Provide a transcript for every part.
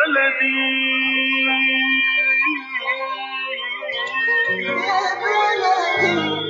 بلدي يا بلدي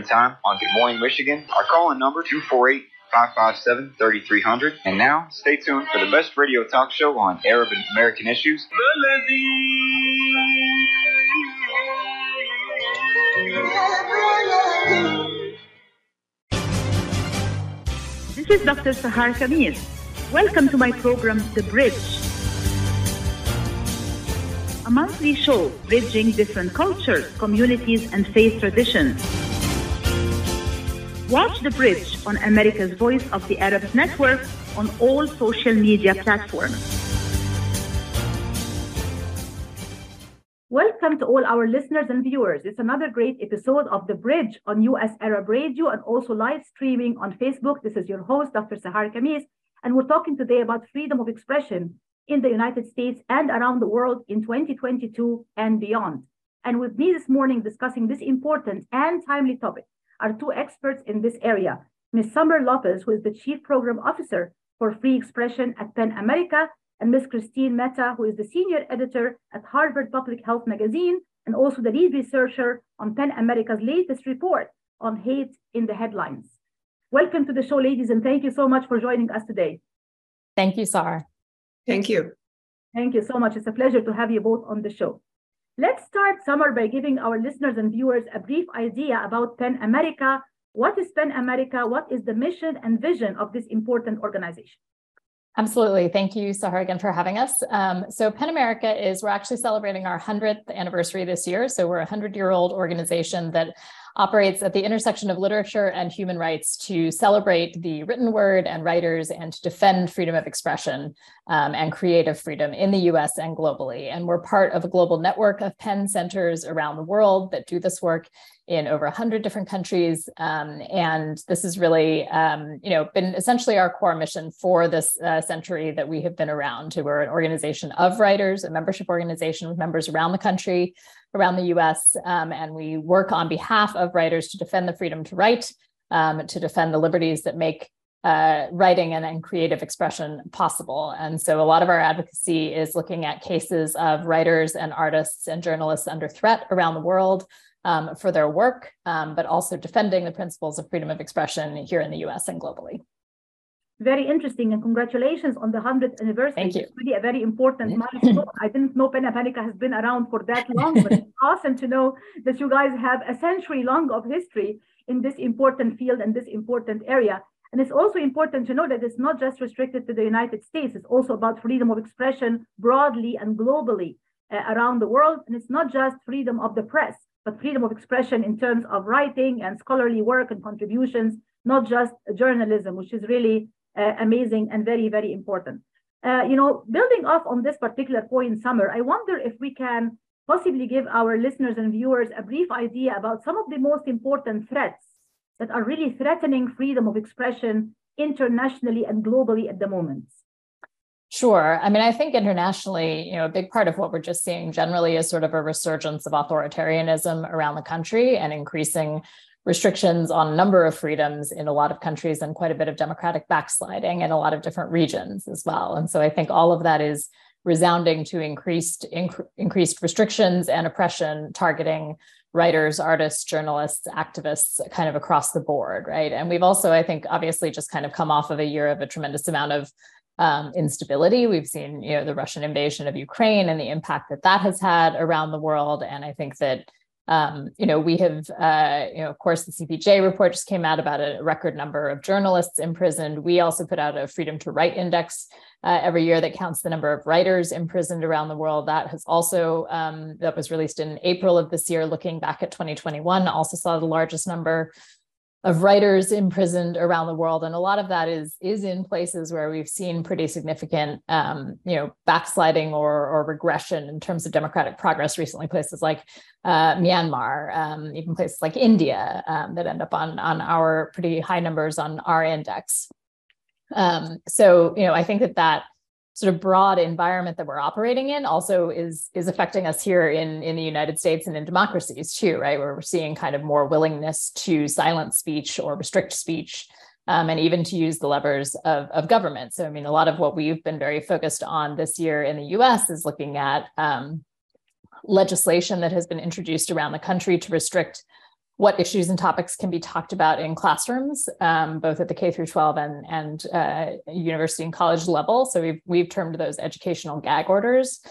Time on Good Morning Michigan. Our call-in number 248 557 3300. And now, stay tuned for the best radio talk show on Arab and American issues. This is Dr. Sahar Khamis. Welcome to my program, The Bridge. A monthly show bridging different cultures, communities, and faith traditions. Watch The Bridge on America's Voice of the Arabs Network on all social media platforms. Welcome to all our listeners and viewers. It's another great episode of The Bridge on US Arab Radio and also live streaming on Facebook. This is your host, Dr. Sahar Khamis, and we're talking today about freedom of expression in the United States and around the world in 2022 and beyond. And with me this morning discussing this important and timely topic are two experts in this area, Ms. Summer Lopez, who is the Chief Program Officer for Free Expression at PEN America, and Ms. Christine Mehta, who is the Senior Editor at Harvard Public Health Magazine, and also the lead researcher on PEN America's latest report on hate in the headlines. Welcome to the show, ladies, and thank you so much for joining us today. Thank you, Sarah. Thank you. Thank you so much. It's a pleasure to have you both on the show. Let's start, Summer, by giving our listeners and viewers a brief idea about PEN America. What is PEN America? What is the mission and vision of this important organization? Absolutely. Thank you, Sahar, again for having us. Um, so PEN America is, we're actually celebrating our 100th anniversary this year. So we're a 100-year-old organization that operates at the intersection of literature and human rights to celebrate the written word and writers and to defend freedom of expression um, and creative freedom in the US and globally. And we're part of a global network of PEN centers around the world that do this work in over 100 different countries. Um, and this has really, um, you know, been essentially our core mission for this uh, century that we have been around. We're an organization of writers, a membership organization with members around the country, around the US, um, and we work on behalf of writers to defend the freedom to write, um, to defend the liberties that make uh, writing and, and creative expression possible. And so a lot of our advocacy is looking at cases of writers and artists and journalists under threat around the world um, for their work, um, but also defending the principles of freedom of expression here in the US and globally. Very interesting, and congratulations on the 100th anniversary. Thank you. It's really a very important milestone. I didn't know PEN America has been around for that long, but it's awesome to know that you guys have a century long of history in this important field and this important area. And it's also important to know that it's not just restricted to the United States, it's also about freedom of expression broadly and globally uh, around the world. And it's not just freedom of the press, but freedom of expression in terms of writing and scholarly work and contributions, not just journalism, which is really uh, amazing and very, very important. Uh, you know, building off on this particular point, Summer, I wonder if we can possibly give our listeners and viewers a brief idea about some of the most important threats that are really threatening freedom of expression internationally and globally at the moment. Sure. I mean, I think internationally, you know, a big part of what we're just seeing generally is sort of a resurgence of authoritarianism around the country and increasing restrictions on a number of freedoms in a lot of countries and quite a bit of democratic backsliding in a lot of different regions as well. And so I think all of that is resounding to increased inc- increased restrictions and oppression targeting writers, artists, journalists, activists kind of across the board, right? And we've also, I think, obviously just kind of come off of a year of a tremendous amount of um, instability. We've seen, you know, the Russian invasion of Ukraine and the impact that that has had around the world. And I think that Um, you know, we have, uh, you know, of course, the CPJ report just came out about a record number of journalists imprisoned. We also put out a Freedom to Write Index uh, every year that counts the number of writers imprisoned around the world. That has also um, that was released in April of this year. Looking back at 2021, also saw the largest number of writers imprisoned around the world. And a lot of that is is in places where we've seen pretty significant um, you know backsliding or or regression in terms of democratic progress recently. Places like uh, myanmar um, even places like india um, that end up on on our pretty high numbers on our index. Um, so you know i think that that sort of broad environment that we're operating in also is is affecting us here in in the United States and in democracies too, right? Where we're seeing kind of more willingness to silence speech or restrict speech. Um, and even to use the levers of, of government. So, I mean, a lot of what we've been very focused on this year in the US is looking at um, legislation that has been introduced around the country to restrict what issues and topics can be talked about in classrooms, um, both at the K through 12 and, and uh, university and college level. So we've, we've termed those educational gag orders.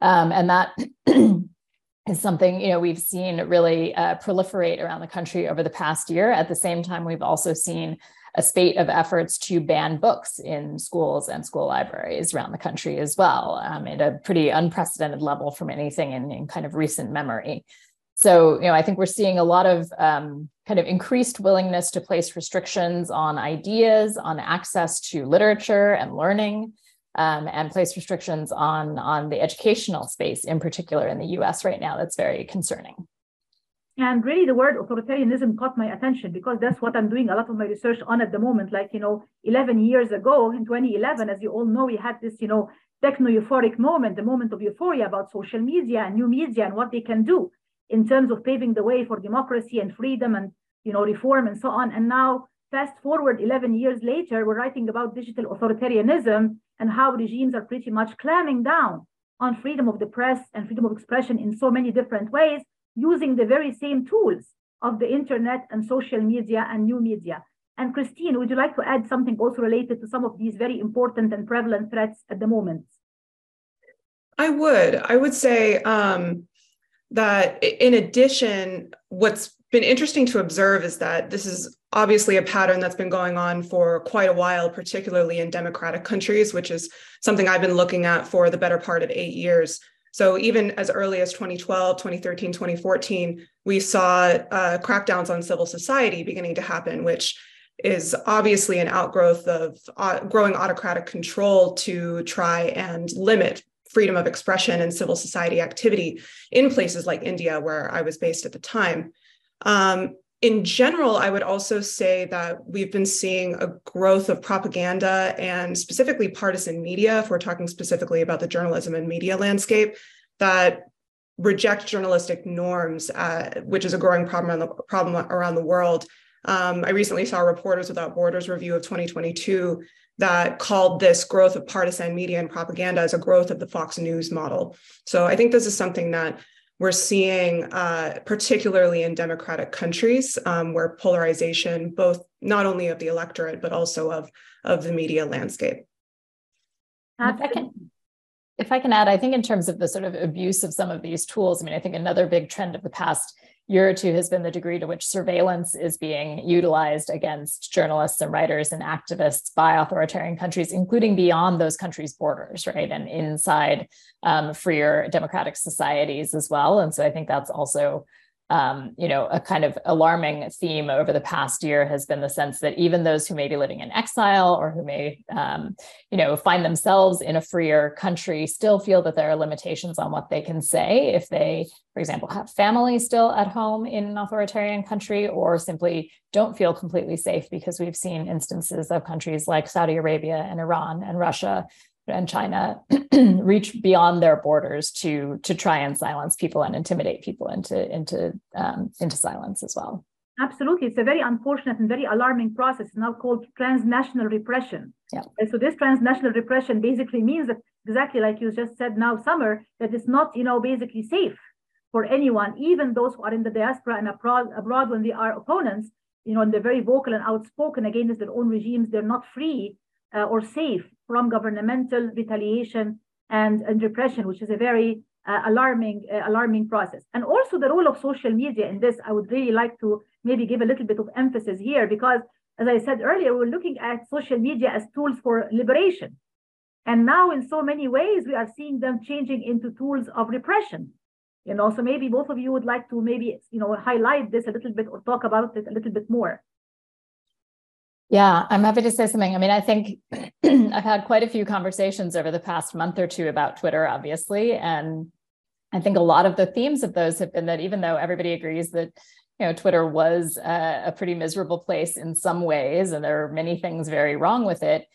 Um, and that is something you know we've seen really uh, proliferate around the country over the past year. At the same time, we've also seen a spate of efforts to ban books in schools and school libraries around the country as well, um, at a pretty unprecedented level from anything in, in kind of recent memory. So, you know, I think we're seeing a lot of um, kind of increased willingness to place restrictions on ideas, on access to literature and learning, um, and place restrictions on, on the educational space, in particular in the US right now. That's very concerning. And really, the word authoritarianism caught my attention because that's what I'm doing a lot of my research on at the moment. Like, you know, 11 years ago in 2011, as you all know, we had this, you know, techno euphoric moment, the moment of euphoria about social media and new media and what they can do in terms of paving the way for democracy and freedom and you know reform and so on. And now, fast forward 11 years later, we're writing about digital authoritarianism and how regimes are pretty much clamming down on freedom of the press and freedom of expression in so many different ways, using the very same tools of the internet and social media and new media. And Christine, would you like to add something also related to some of these very important and prevalent threats at the moment? I would. I would say um, that in addition, what's been interesting to observe is that this is obviously a pattern that's been going on for quite a while, particularly in democratic countries, which is something I've been looking at for the better part of eight years. So even as early as 2012, 2013, 2014, we saw uh, crackdowns on civil society beginning to happen, which is obviously an outgrowth of uh, growing autocratic control to try and limit freedom of expression and civil society activity in places like India, where I was based at the time. Um, in general, I would also say that we've been seeing a growth of propaganda and specifically partisan media, if we're talking specifically about the journalism and media landscape, that reject journalistic norms, uh, which is a growing problem around the, problem around the world. Um, I recently saw Reporters Without Borders review of 2022 that called this growth of partisan media and propaganda as a growth of the Fox News model. So I think this is something that we're seeing, uh, particularly in democratic countries, um, where polarization, both not only of the electorate but also of of the media landscape. If I can, if I can add, I think in terms of the sort of abuse of some of these tools, I mean, I think another big trend of the past year or two has been the degree to which surveillance is being utilized against journalists and writers and activists by authoritarian countries, including beyond those countries' borders, right, and inside um, freer democratic societies as well. And so I think that's also um, you know, a kind of alarming theme over the past year has been the sense that even those who may be living in exile or who may, um, you know, find themselves in a freer country still feel that there are limitations on what they can say if they, for example, have family still at home in an authoritarian country or simply don't feel completely safe because we've seen instances of countries like Saudi Arabia and Iran and Russia and China reach beyond their borders to to try and silence people and intimidate people into into um, into silence as well. Absolutely, it's a very unfortunate and very alarming process. It's now called transnational repression. Yeah. And so this transnational repression basically means that exactly like you just said now, Summer, that it's not you know basically safe for anyone, even those who are in the diaspora and abroad, abroad when they are opponents, you know, and they're very vocal and outspoken against their own regimes, they're not free uh, or safe from governmental retaliation and, and repression, which is a very uh, alarming, uh, alarming process. And also the role of social media in this, I would really like to maybe give a little bit of emphasis here because, as I said earlier, we're looking at social media as tools for liberation. And now, in so many ways, we are seeing them changing into tools of repression. You know, so maybe both of you would like to maybe you know highlight this a little bit or talk about it a little bit more. Yeah, I'm happy to say something. I mean, I think I've had quite a few conversations over the past month or two about Twitter, obviously, and I think a lot of the themes of those have been that even though everybody agrees that you know Twitter was a, a pretty miserable place in some ways, and there are many things very wrong with it,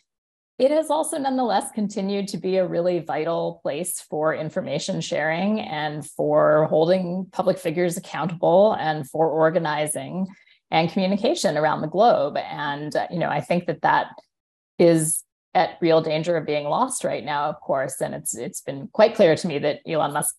it has also nonetheless continued to be a really vital place for information sharing and for holding public figures accountable and for organizing and communication around the globe. And, uh, you know, I think that that is at real danger of being lost right now, of course. And it's it's been quite clear to me that Elon Musk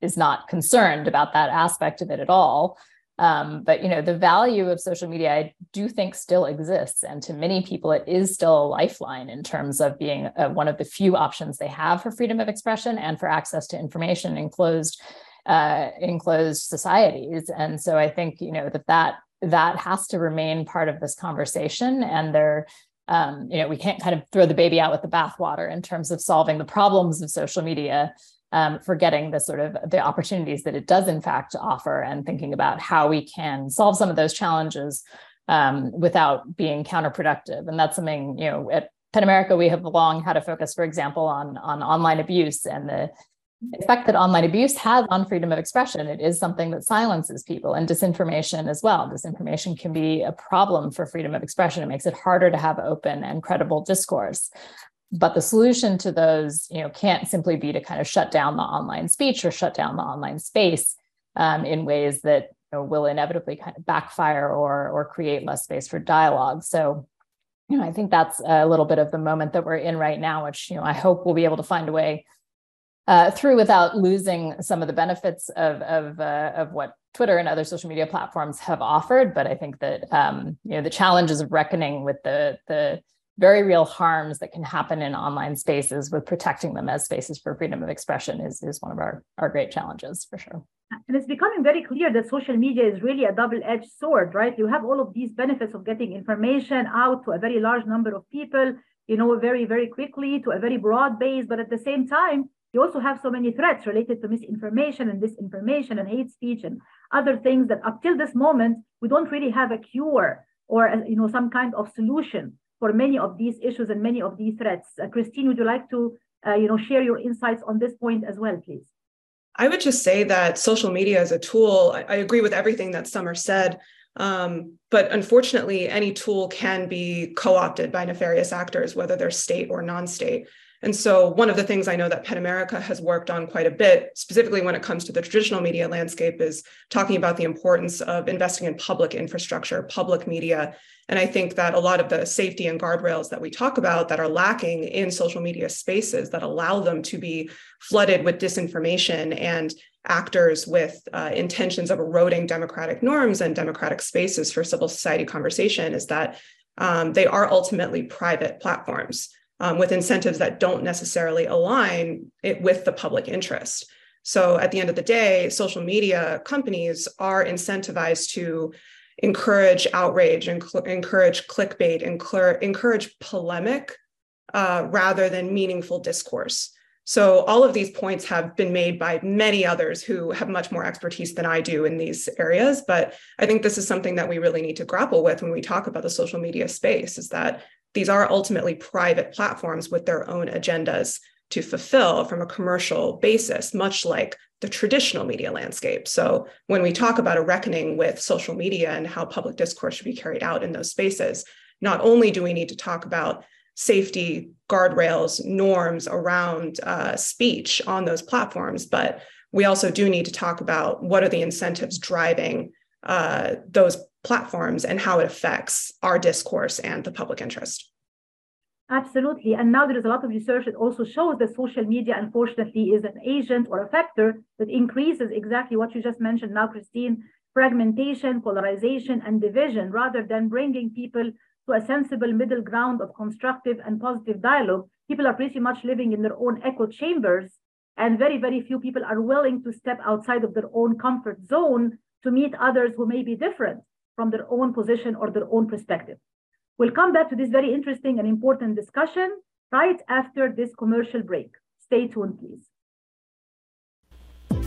is not concerned about that aspect of it at all. Um, but you know, the value of social media, I do think still exists, and to many people, it is still a lifeline in terms of being uh, one of the few options they have for freedom of expression and for access to information in closed, uh, in closed societies. And so, I think you know that that that has to remain part of this conversation. And there um, you know we can't kind of throw the baby out with the bathwater in terms of solving the problems of social media um, forgetting the sort of the opportunities that it does in fact offer and thinking about how we can solve some of those challenges um, without being counterproductive. And that's something you know at PEN America we have long had a focus for example on on online abuse and the effect that online abuse has on freedom of expression. It is something that silences people and disinformation as well. Disinformation can be a problem for freedom of expression. It makes it harder to have open and credible discourse. But the solution to those, you know, can't simply be to kind of shut down the online speech or shut down the online space um, in ways that you know, will inevitably kind of backfire or or create less space for dialogue. So you know, I think that's a little bit of the moment that we're in right now, which you know I hope we'll be able to find a way uh, through without losing some of the benefits of of, uh, of what Twitter and other social media platforms have offered. But I think that um, you know the challenges of reckoning with the the very real harms that can happen in online spaces with protecting them as spaces for freedom of expression is, is one of our, our great challenges for sure. And it's becoming very clear that social media is really a double-edged sword, right? You have all of these benefits of getting information out to a very large number of people, you know, very, very quickly to a very broad base, but at the same time, you also have so many threats related to misinformation and disinformation and hate speech and other things that up till this moment we don't really have a cure or you know some kind of solution for many of these issues and many of these threats. Uh, Christine, would you like to uh, you know share your insights on this point as well, please? I would just say that social media is a tool. I, I agree with everything that Summer said. Um, but unfortunately, any tool can be co opted by nefarious actors, whether they're state or non state. And so, one of the things I know that PEN America has worked on quite a bit, specifically when it comes to the traditional media landscape, is talking about the importance of investing in public infrastructure, public media. And I think that a lot of the safety and guardrails that we talk about that are lacking in social media spaces that allow them to be flooded with disinformation and actors with uh, intentions of eroding democratic norms and democratic spaces for civil society conversation is that um, they are ultimately private platforms um, with incentives that don't necessarily align it with the public interest. So at the end of the day, social media companies are incentivized to encourage outrage cl- encourage clickbait cl- encourage polemic uh, rather than meaningful discourse. So all of these points have been made by many others who have much more expertise than I do in these areas. But I think this is something that we really need to grapple with when we talk about the social media space is that these are ultimately private platforms with their own agendas to fulfill from a commercial basis, much like the traditional media landscape. So, when we talk about a reckoning with social media and how public discourse should be carried out in those spaces, not only do we need to talk about safety guardrails, norms around uh, speech on those platforms, but we also do need to talk about what are the incentives driving uh, those platforms and how it affects our discourse and the public interest. Absolutely. And now there is a lot of research that also shows that social media, unfortunately, is an agent or a factor that increases exactly what you just mentioned now, Christine fragmentation, polarization, and division, rather than bringing people to a sensible middle ground of constructive and positive dialogue. People are pretty much living in their own echo chambers And very, very few people are willing to step outside of their own comfort zone to meet others who may be different from their own position or their own perspective. We'll come back to this very interesting and important discussion right after this commercial break. Stay tuned, please.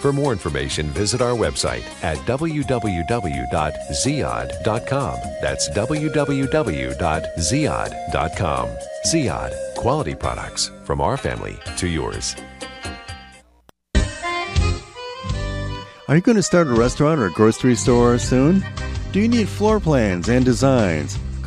For more information, visit our website at www.ziyad.com. That's www.ziyad.com. Ziyad, quality products from our family to yours. Are you going to start a restaurant or a grocery store soon? Do you need floor plans and designs?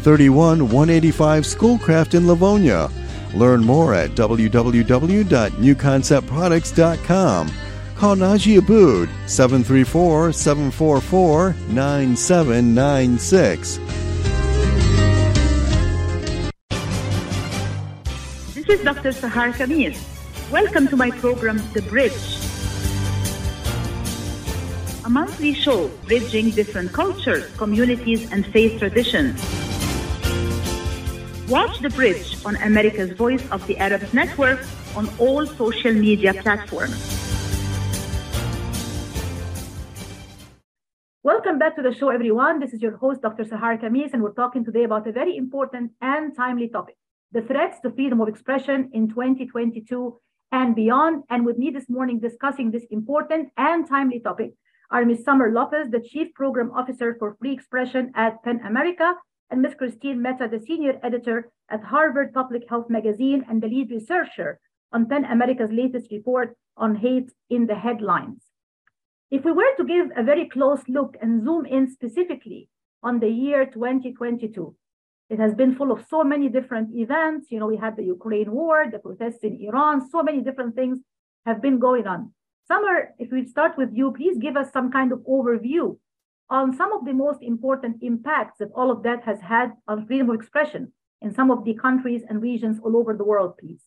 31 185 Schoolcraft in Livonia. Learn more at www.newconceptproducts.com. Call Naji Abood 734 744 9796. This is Dr. Sahar Khamis. Welcome to my program, The Bridge. A monthly show bridging different cultures, communities, and faith traditions. Watch The Bridge on America's Voice of the Arabs Network on all social media platforms. Welcome back to the show, everyone. This is your host, Dr. Sahar Khamis, and we're talking today about a very important and timely topic the threats to freedom of expression in 2022 and beyond. And with me this morning discussing this important and timely topic are Ms. Summer Lopez, the Chief Program Officer for Free Expression at PEN America, and Ms. Christine Mehta, the Senior Editor at Harvard Public Health Magazine and the lead researcher on PEN America's latest report on hate in the headlines. If we were to give a very close look and zoom in specifically on the year 2022, it has been full of so many different events. You know, we had the Ukraine war, the protests in Iran, so many different things have been going on. Summer, if we start with you, please give us some kind of overview on some of the most important impacts that all of that has had on freedom of expression in some of the countries and regions all over the world, please.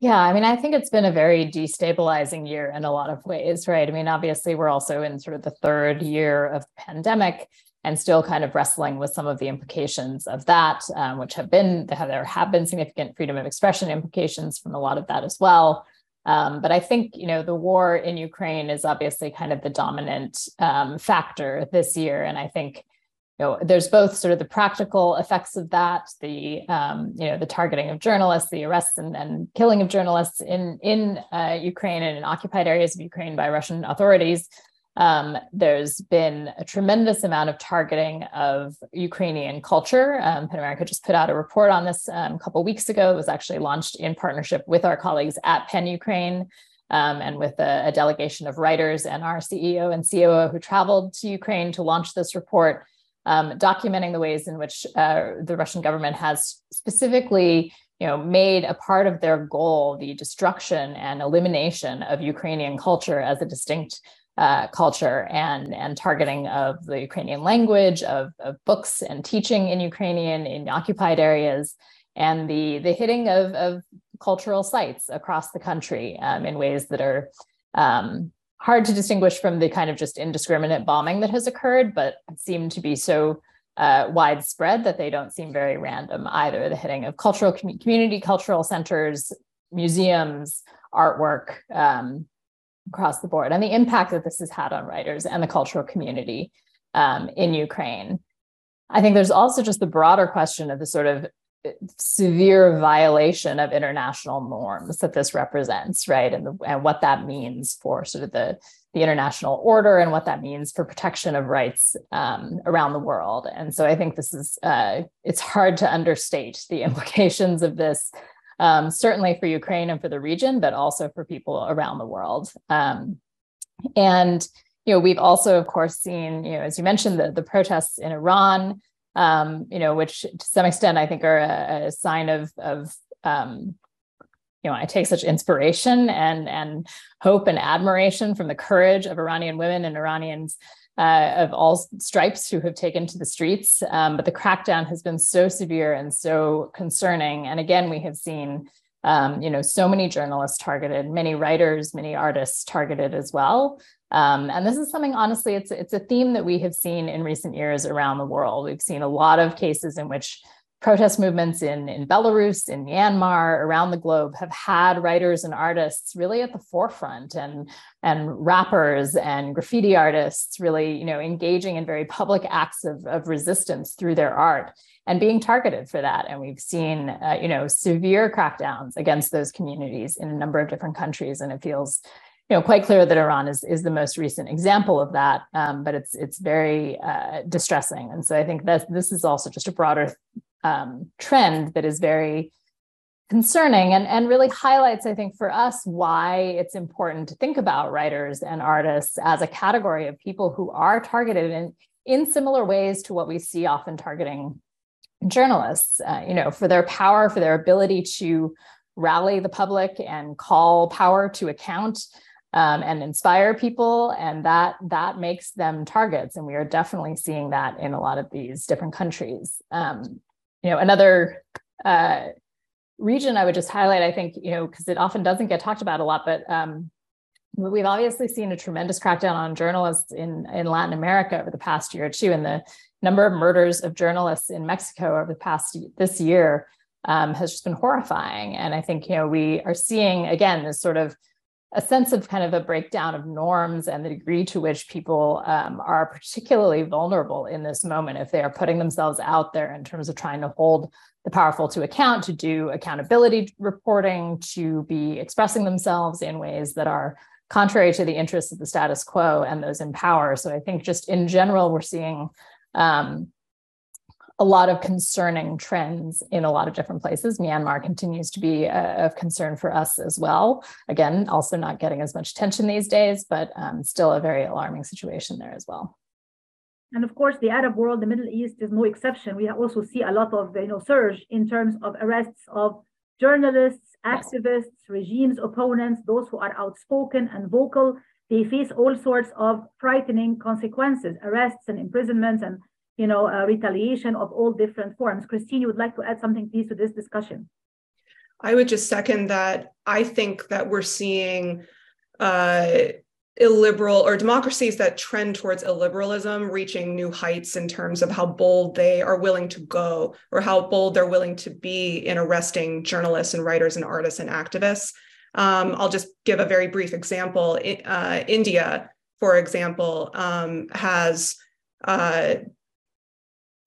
Yeah, I mean, I think it's been a very destabilizing year in a lot of ways, right? I mean, obviously, we're also in sort of the third year of the pandemic and still kind of wrestling with some of the implications of that, um, which have been, there have been significant freedom of expression implications from a lot of that as well. Um, but I think, you know, the war in Ukraine is obviously kind of the dominant um, factor this year. And I think, you know, there's both sort of the practical effects of that, the, um, you know, the targeting of journalists, the arrests and, and killing of journalists in, in uh, Ukraine and in occupied areas of Ukraine by Russian authorities. Um, there's been a tremendous amount of targeting of Ukrainian culture. Um, PEN America just put out a report on this um, a couple weeks ago. It was actually launched in partnership with our colleagues at PEN Ukraine um, and with a, a, delegation of writers and our CEO and COO who traveled to Ukraine to launch this report, um, documenting the ways in which uh, the Russian government has specifically you know, made a part of their goal the destruction and elimination of Ukrainian culture as a distinct uh, culture and and targeting of the Ukrainian language, of, of books and teaching in Ukrainian in occupied areas, and the the hitting of, of cultural sites across the country um, in ways that are um, hard to distinguish from the kind of just indiscriminate bombing that has occurred, but seem to be so uh, widespread that they don't seem very random either. The hitting of cultural com- community cultural centers, museums, artwork um, across the board, and the impact that this has had on writers and the cultural community um, in Ukraine. I think there's also just the broader question of the sort of severe violation of international norms that this represents, right? And, the, and what that means for sort of the, the international order and what that means for protection of rights um, around the world. And so I think this is, uh, it's hard to understate the implications of this, um, certainly for Ukraine and for the region, but also for people around the world. Um, and, you know, we've also, of course, seen, you know, as you mentioned, the, the protests in Iran, um, you know, which to some extent I think are a, a sign of of um, you know, I take such inspiration and and hope and admiration from the courage of Iranian women and Iranians uh, of all stripes who have taken to the streets. Um, but the crackdown has been so severe and so concerning. And again, we have seen, um, you know, so many journalists targeted, many writers, many artists targeted as well. Um, and this is something, honestly, it's it's a theme that we have seen in recent years around the world. We've seen a lot of cases in which protest movements in, in Belarus, in Myanmar, around the globe have had writers and artists really at the forefront and, and rappers and graffiti artists really, you know, engaging in very public acts of, of resistance through their art and being targeted for that. And we've seen, uh, you know, severe crackdowns against those communities in a number of different countries. And it feels you know quite clear that Iran is is the most recent example of that, um, but it's it's very uh, distressing, and so I think that this is also just a broader um, trend that is very concerning and, and really highlights, I think, for us why it's important to think about writers and artists as a category of people who are targeted in, in similar ways to what we see often targeting journalists, uh, you know, for their power, for their ability to rally the public and call power to account um, and inspire people and that that makes them targets. And we are definitely seeing that in a lot of these different countries. Um, you know another uh, region i would just highlight i think you know because it often doesn't get talked about a lot but um, we've obviously seen a tremendous crackdown on journalists in in latin america over the past year or two and the number of murders of journalists in mexico over the past this year um, has just been horrifying. And i think you know we are seeing again this sort of a sense of kind of a breakdown of norms and the degree to which people um, are particularly vulnerable in this moment if they are putting themselves out there in terms of trying to hold the powerful to account, to do accountability reporting, to be expressing themselves in ways that are contrary to the interests of the status quo and those in power. So I think just in general, we're seeing um, a lot of concerning trends in a lot of different places. Myanmar continues to be a, of concern for us as well. Again, also not getting as much attention these days, but um, still a very alarming situation there as well. And of course, the Arab world, the Middle East is no exception. We also see a lot of you know surge in terms of arrests of journalists, activists, regimes opponents, those who are outspoken and vocal. They face all sorts of frightening consequences, arrests and imprisonments and you know, uh, retaliation of all different forms. Christine, you would like to add something, please, to this discussion? I would just second that. I think that we're seeing uh, illiberal or democracies that trend towards illiberalism reaching new heights in terms of how bold they are willing to go or how bold they're willing to be in arresting journalists and writers and artists and activists. Um, I'll just give a very brief example. Uh, India, for example, um, has uh,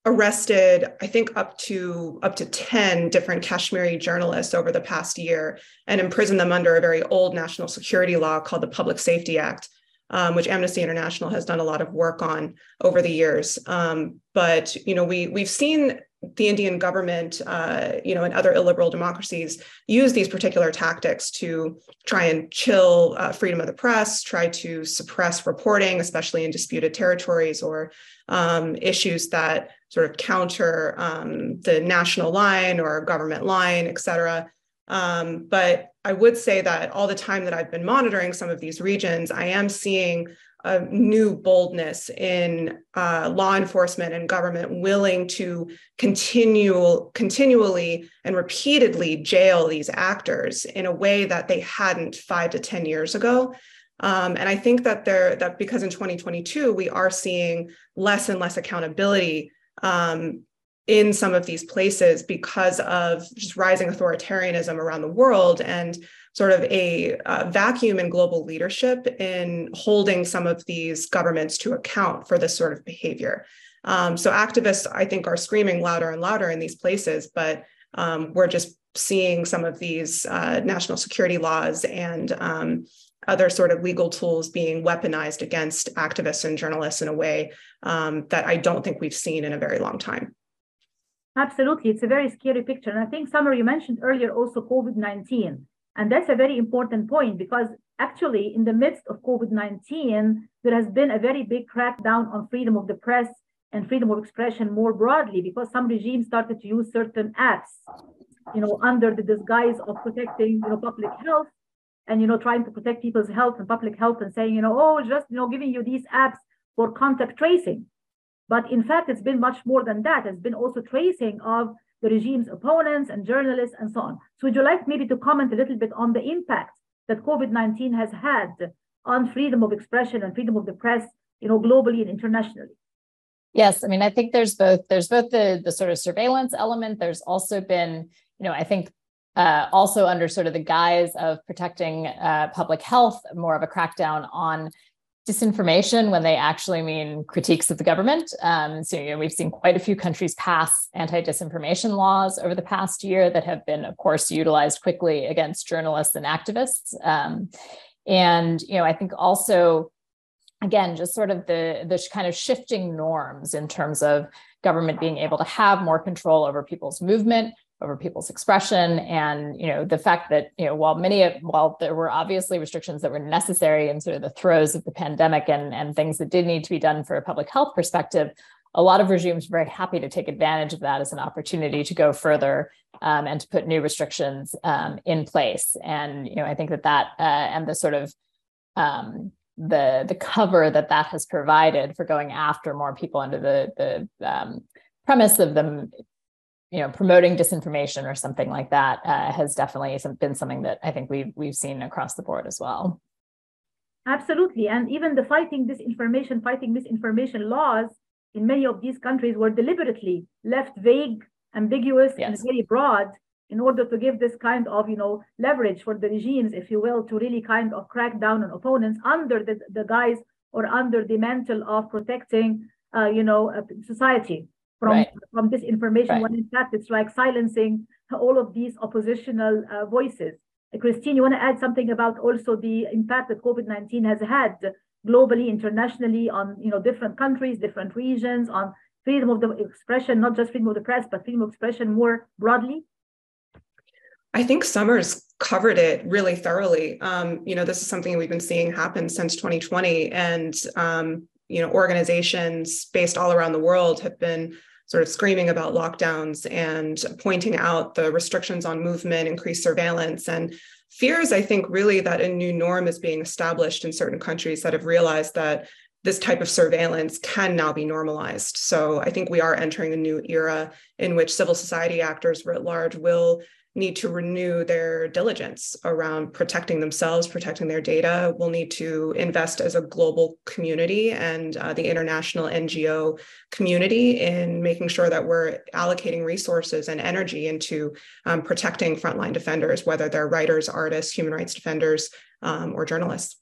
arrested i think up to up to 10 different kashmiri journalists over the past year and imprisoned them under a very old national security law called the public safety act um, which amnesty international has done a lot of work on over the years. Um, but you know we we've seen the Indian government, uh, you know, and other illiberal democracies use these particular tactics to try and chill uh, freedom of the press, try to suppress reporting, especially in disputed territories or um, issues that sort of counter um, the national line or government line, et cetera. Um, but I would say that all the time that I've been monitoring some of these regions, I am seeing a new boldness in uh, law enforcement and government willing to continue continually and repeatedly jail these actors in a way that they hadn't five to ten years ago um, and i think that there that because in 2022 we are seeing less and less accountability um, in some of these places because of just rising authoritarianism around the world and sort of a uh, vacuum in global leadership in holding some of these governments to account for this sort of behavior. Um, so activists, I think, are screaming louder and louder in these places, but um, we're just seeing some of these uh, national security laws and um, other sort of legal tools being weaponized against activists and journalists in a way um, that I don't think we've seen in a very long time. Absolutely. It's a very scary picture. And I think, Summer, you mentioned earlier also COVID 19. And that's a very important point because actually, in the midst of COVID 19, there has been a very big crackdown on freedom of the press and freedom of expression more broadly because some regimes started to use certain apps, you know, under the disguise of protecting, you know, public health and, you know, trying to protect people's health and public health and saying, you know, oh, just, you know, giving you these apps for contact tracing. But in fact, it's been much more than that. It's been also tracing of the regime's opponents and journalists and so on. So would you like maybe to comment a little bit on the impact that COVID-19 has had on freedom of expression and freedom of the press, you know, globally and internationally? Yes, I mean, I think there's both there's both the the sort of surveillance element. There's also been, you know, I think uh, also under sort of the guise of protecting uh, public health, more of a crackdown on disinformation when they actually mean critiques of the government. Um, so, you know, we've seen quite a few countries pass anti disinformation laws over the past year that have been, of course, utilized quickly against journalists and activists. Um, and, you know, I think also, again, just sort of the, the kind of shifting norms in terms of government being able to have more control over people's movement, over people's expression and you know the fact that you know while many of while there were obviously restrictions that were necessary in sort of the throes of the pandemic and and things that did need to be done for a public health perspective a lot of regimes were very happy to take advantage of that as an opportunity to go further um, and to put new restrictions um, in place. And you know i think that that uh, and the sort of um, the the cover that that has provided for going after more people under the the um, premise of them you know promoting disinformation or something like that uh, has definitely been something that I think we've we've seen across the board as well. Absolutely, and even the fighting disinformation, fighting misinformation laws in many of these countries were deliberately left vague, ambiguous, yes. and very broad in order to give this kind of you know leverage for the regimes, if you will, to really kind of crack down on opponents under the, the guise or under the mantle of protecting uh, you know society from right. from disinformation right. when in fact it's like silencing all of these oppositional uh, voices. Uh, Christine, you want to add something about also the impact that COVID-19 has had globally, internationally on you know different countries, different regions, on freedom of the expression, not just freedom of the press, but freedom of expression more broadly? I think Summers covered it really thoroughly. Um, you know, this is something we've been seeing happen since 2020, and um, you know, organizations based all around the world have been sort of screaming about lockdowns and pointing out the restrictions on movement, increased surveillance, and fears, I think, really that a new norm is being established in certain countries that have realized that this type of surveillance can now be normalized. So I think we are entering a new era in which civil society actors writ large will need to renew their diligence around protecting themselves, protecting their data. We'll need to invest as a global community and uh, the international NGO community in making sure that we're allocating resources and energy into um, protecting frontline defenders, whether they're writers, artists, human rights defenders, um, or journalists.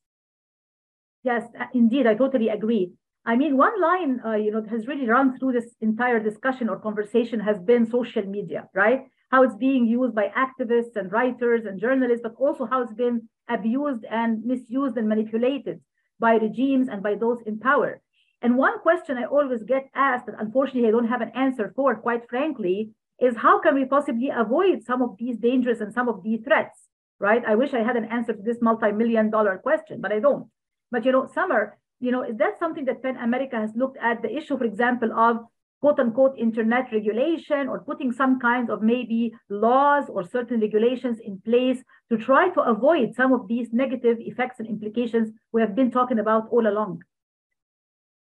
Yes, uh, indeed, I totally agree. I mean, one line, uh, you know, has really run through this entire discussion or conversation has been social media, right? How it's being used by activists and writers and journalists, but also how it's been abused and misused and manipulated by regimes and by those in power. And one question I always get asked, that unfortunately I don't have an answer for, quite frankly, is how can we possibly avoid some of these dangers and some of these threats, right? I wish I had an answer to this multi-million dollar question, but I don't. But you know, Summer, you know, is that something that PEN America has looked at the issue, for example, of quote unquote internet regulation or putting some kinds of maybe laws or certain regulations in place to try to avoid some of these negative effects and implications we have been talking about all along?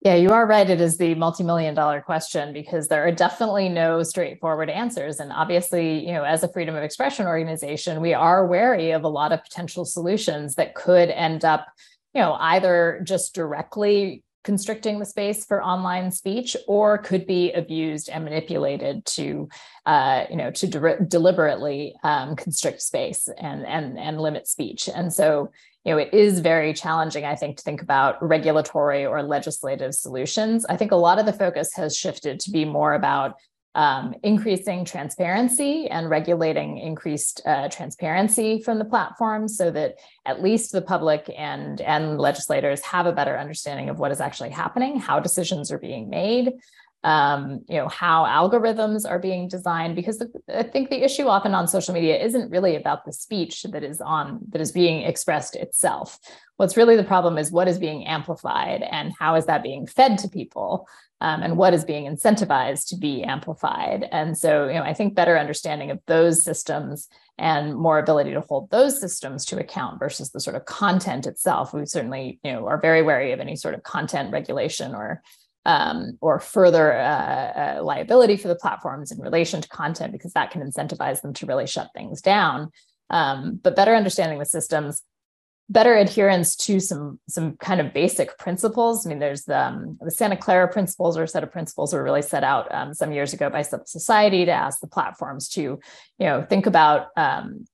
Yeah, you are right. It is the multi-million dollar question because there are definitely no straightforward answers. And obviously, you know, as a freedom of expression organization, we are wary of a lot of potential solutions that could end up, you know, either just directly constricting the space for online speech or could be abused and manipulated to uh, you know to de- deliberately um, constrict space and and and limit speech and so you know, it is very challenging, I think, to think about regulatory or legislative solutions. I think a lot of the focus has shifted to be more about um, increasing transparency and regulating increased uh, transparency from the platforms so that at least the public and, and legislators have a better understanding of what is actually happening, how decisions are being made, um, you know how algorithms are being designed. Because the, i think the issue often on social media isn't really about the speech that is on that is being expressed itself. What's really the problem is what is being amplified and how is that being fed to people um, and what is being incentivized to be amplified and so you know i think better understanding of those systems and more ability to hold those systems to account versus the sort of content itself we certainly you know are very wary of any sort of content regulation or um, or further uh, uh, liability for the platforms in relation to content because that can incentivize them to really shut things down. Um, but better understanding the systems, better adherence to some some kind of basic principles. I mean, there's the, um, the Santa Clara principles or a set of principles were really set out um, some years ago by civil society to ask the platforms to, you know, think about um,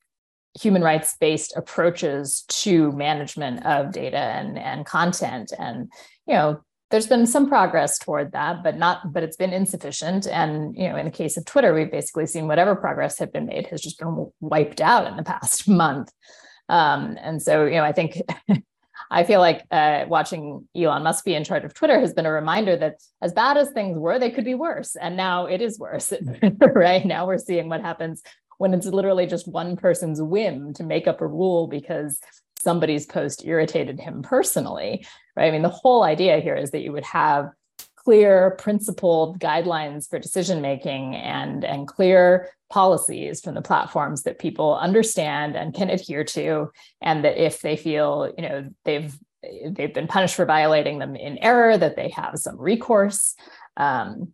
human rights based approaches to management of data and and content. And you know there's been some progress toward that but not but it's been insufficient. And you know in the case of twitter we've basically seen whatever progress had been made has just been wiped out in the past month um, and so you know i think i feel like uh, watching elon musk be in charge of twitter has been a reminder that as bad as things were they could be worse. And now it is worse right. now we're seeing what happens when it's literally just one person's whim to make up a rule because somebody's post irritated him personally, right? I mean, the whole idea here is that you would have clear principled guidelines for decision making and and clear policies from the platforms that people understand and can adhere to and that if they feel you know they've they've been punished for violating them in error that they have some recourse um,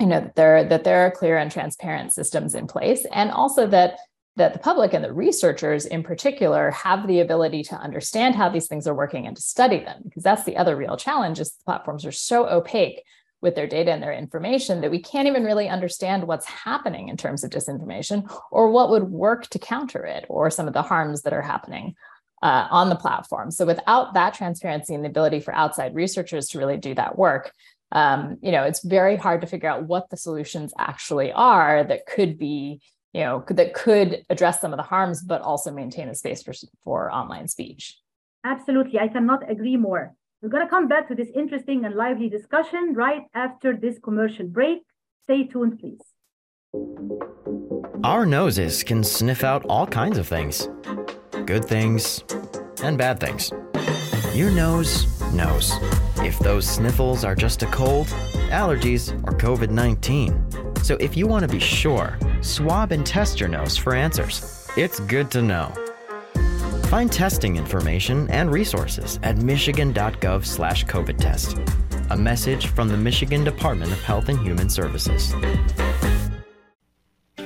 you know that there that there are clear and transparent systems in place and also that that the public and the researchers in particular have the ability to understand how these things are working and to study them because that's the other real challenge is the platforms are so opaque with their data and their information that we can't even really understand what's happening in terms of disinformation or what would work to counter it or some of the harms that are happening uh, on the platform. So without that transparency and the ability for outside researchers to really do that work um, you know it's very hard to figure out what the solutions actually are that could be you know, that could address some of the harms, but also maintain a space for, for online speech. Absolutely. I cannot agree more. We're going to come back to this interesting and lively discussion right after this commercial break. Stay tuned, please. Our noses can sniff out all kinds of things good things and bad things. Your nose knows if those sniffles are just a cold, allergies, or COVID 19. So if you want to be sure, swab and test your nose for answers. It's good to know. Find testing information and resources at michigan.gov slash COVID test. A message from the Michigan Department of Health and Human Services.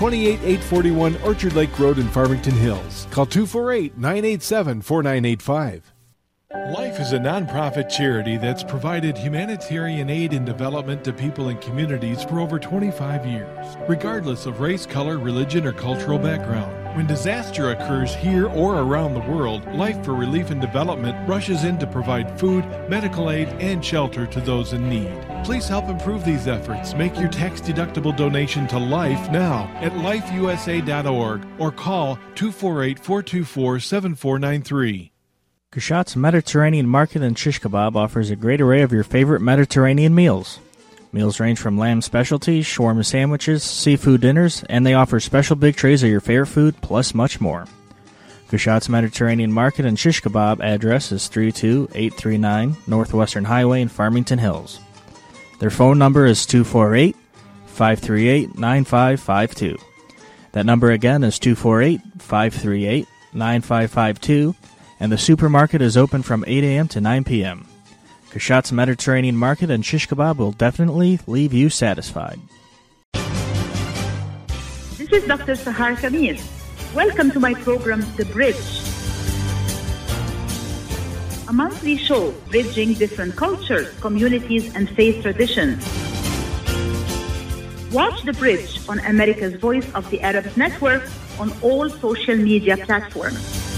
28841 Orchard Lake Road in Farmington Hills. Call 248 987 4985. Life is a nonprofit charity that's provided humanitarian aid and development to people and communities for over 25 years, regardless of race, color, religion, or cultural background. When disaster occurs here or around the world, Life for Relief and Development rushes in to provide food, medical aid, and shelter to those in need. Please help improve these efforts. Make your tax deductible donation to Life now at lifeusa.org or call 248 424 7493. Kushat's Mediterranean Market and Shish Kebab offers a great array of your favorite Mediterranean meals. Meals range from lamb specialties, shawarma sandwiches, seafood dinners, and they offer special big trays of your favorite food, plus much more. Kushat's Mediterranean Market and Shish Kebab address is 32839 Northwestern Highway in Farmington Hills. Their phone number is 248 538 9552. That number again is 248 538 9552 and the supermarket is open from 8 a.m. to 9 p.m. Kashat's Mediterranean Market and shish kebab will definitely leave you satisfied. This is Dr. Sahar Khamis. Welcome to my program, The Bridge. A monthly show bridging different cultures, communities, and faith traditions. Watch The Bridge on America's Voice of the Arabs Network on all social media platforms.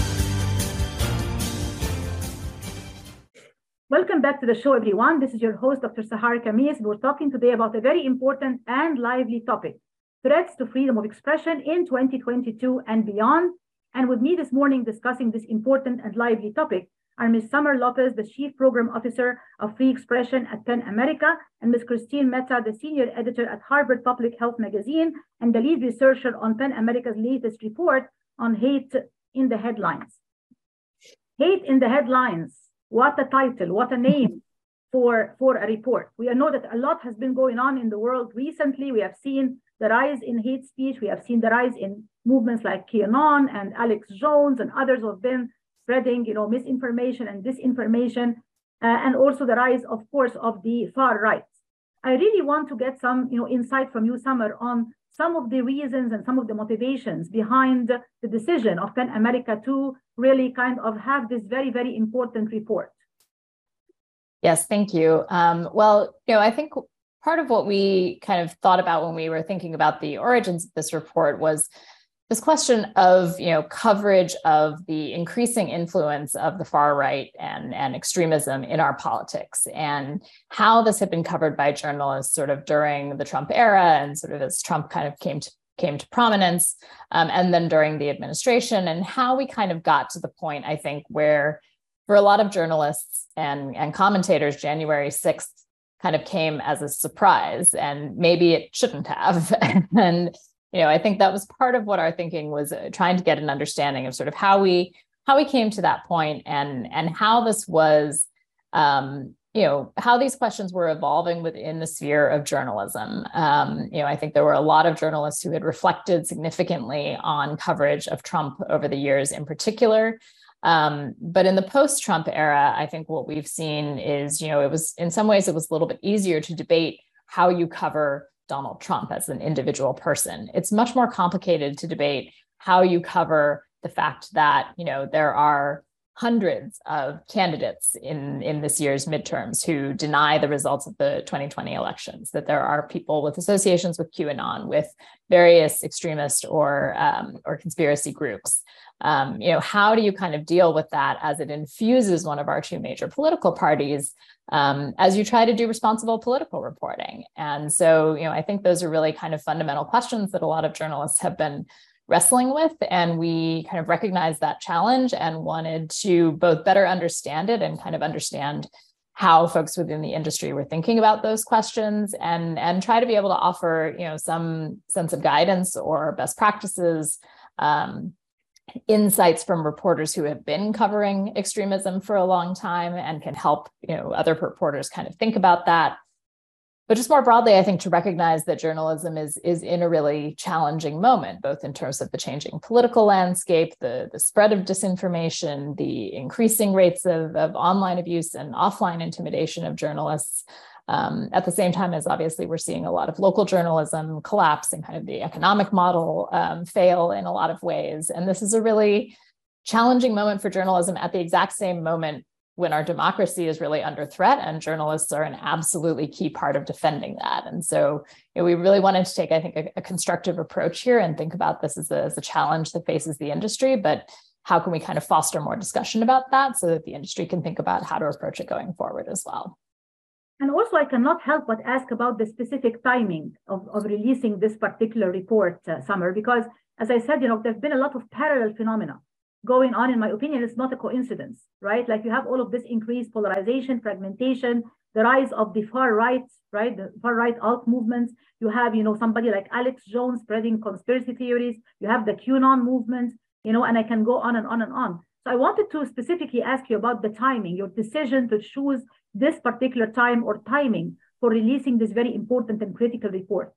Welcome back to the show, everyone. This is your host, Dr. Sahar Khamis. We're talking today about a very important and lively topic threats to freedom of expression in 2022 and beyond. And with me this morning discussing this important and lively topic are Ms. Summer Lopez, the Chief Program Officer of Free Expression at PEN America, and Ms. Christine Mehta, the Senior Editor at Harvard Public Health Magazine, and the lead researcher on PEN America's latest report on hate in the headlines. Hate in the headlines what a title, what a name for, for a report. We know that a lot has been going on in the world recently. We have seen the rise in hate speech. We have seen the rise in movements like QAnon and Alex Jones and others who have been spreading, you know, misinformation and disinformation, uh, and also the rise, of course, of the far right. I really want to get some, you know, insight from you, Summer, on some of the reasons and some of the motivations behind the decision of PEN America to really kind of have this very, very important report. Yes, thank you. Um, well, you know, I think part of what we kind of thought about when we were thinking about the origins of this report was this question of you know coverage of the increasing influence of the far right and, and extremism in our politics and how this had been covered by journalists sort of during the Trump era and sort of as Trump kind of came to came to prominence um, and then during the administration and how we kind of got to the point i think where for a lot of journalists and, and commentators january 6th kind of came as a surprise and maybe it shouldn't have. And you know i think that was part of what our thinking was uh, trying to get an understanding of sort of how we how we came to that point and and how this was um, you know how these questions were evolving within the sphere of journalism. Um, you know i think there were a lot of journalists who had reflected significantly on coverage of trump over the years in particular. Um, but in the post-trump era i think what we've seen is you know it was in some ways it was a little bit easier to debate how you cover donald trump as an individual person. It's much more complicated to debate how you cover the fact that you know there are hundreds of candidates in, in this year's midterms who deny the results of the 2020 elections, that there are people with associations with QAnon, with various extremist or, um, or conspiracy groups. Um, you know, how do you kind of deal with that as it infuses one of our two major political parties um, as you try to do responsible political reporting? And so, you know, I think those are really kind of fundamental questions that a lot of journalists have been wrestling with. And we kind of recognized that challenge and wanted to both better understand it and kind of understand how folks within the industry were thinking about those questions and and try to be able to offer you know some sense of guidance or best practices um, insights from reporters who have been covering extremism for a long time and can help you know other reporters kind of think about that but just more broadly i think to recognize that journalism is is in a really challenging moment both in terms of the changing political landscape the the spread of disinformation the increasing rates of, of online abuse and offline intimidation of journalists um, at the same time as obviously we're seeing a lot of local journalism collapse and kind of the economic model um, fail in a lot of ways. And this is a really challenging moment for journalism at the exact same moment when our democracy is really under threat and journalists are an absolutely key part of defending that. And so you know, we really wanted to take i think a, a, constructive approach here and think about this as a, as a challenge that faces the industry but how can we kind of foster more discussion about that so that the industry can think about how to approach it going forward as well? And also i cannot help but ask about the specific timing of, of releasing this particular report uh, summer because as i said you know there have been a lot of parallel phenomena going on, in my opinion, it's not a coincidence, right? Like you have all of this increased polarization, fragmentation, the rise of the far right, right? The far right alt movements. You have, you know, somebody like Alex Jones spreading conspiracy theories. You have the QAnon movement, you know, and I can go on and on and on. So I wanted to specifically ask you about the timing, your decision to choose this particular time or timing for releasing this very important and critical report.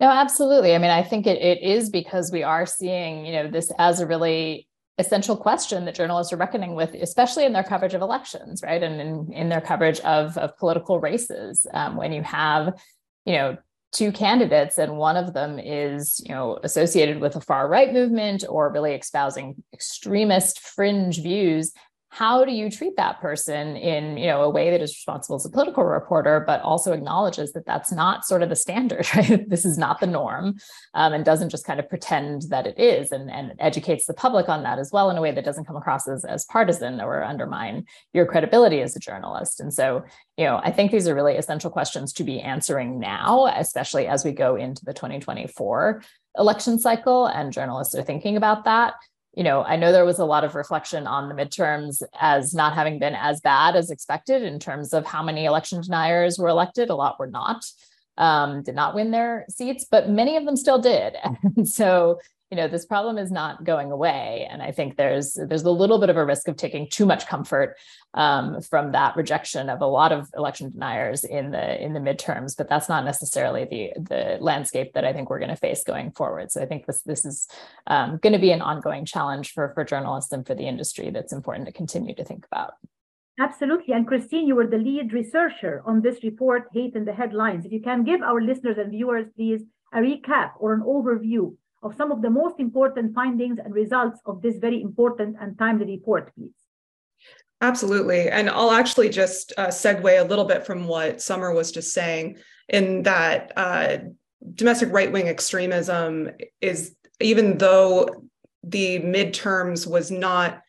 No, absolutely. I mean, I think it, it is because we are seeing, you know, this as a really essential question that journalists are reckoning with, especially in their coverage of elections, right? And in, in their coverage of, of political races. Um, when you have, you know, two candidates and one of them is, you know, associated with a far right movement or really espousing extremist fringe views, how do you treat that person in you know a way that is responsible as a political reporter but also acknowledges that that's not sort of the standard right? This is not the norm um, and doesn't just kind of pretend that it is and, and educates the public on that as well in a way that doesn't come across as, as partisan or undermine your credibility as a journalist. And so you know i think these are really essential questions to be answering now especially as we go into the 2024 election cycle and journalists are thinking about that you know, I know there was a lot of reflection on the midterms as not having been as bad as expected in terms of how many election deniers were elected. A lot were not, um, did not win their seats, but many of them still did. And so, you know this problem is not going away and i think there's there's a little bit of a risk of taking too much comfort um, from that rejection of a lot of election deniers in the in the midterms but that's not necessarily the the landscape that i think we're going to face going forward so i think this this is um, going to be an ongoing challenge for for journalists and for the industry that's important to continue to think about Absolutely. And Christine, you were the lead researcher on this report, Hate in the Headlines. If you can give our listeners and viewers, please, a recap or an overview of some of the most important findings and results of this very important and timely report, please. Absolutely. And I'll actually just uh, segue a little bit from what Summer was just saying, in that uh, domestic right wing extremism is, even though the midterms was not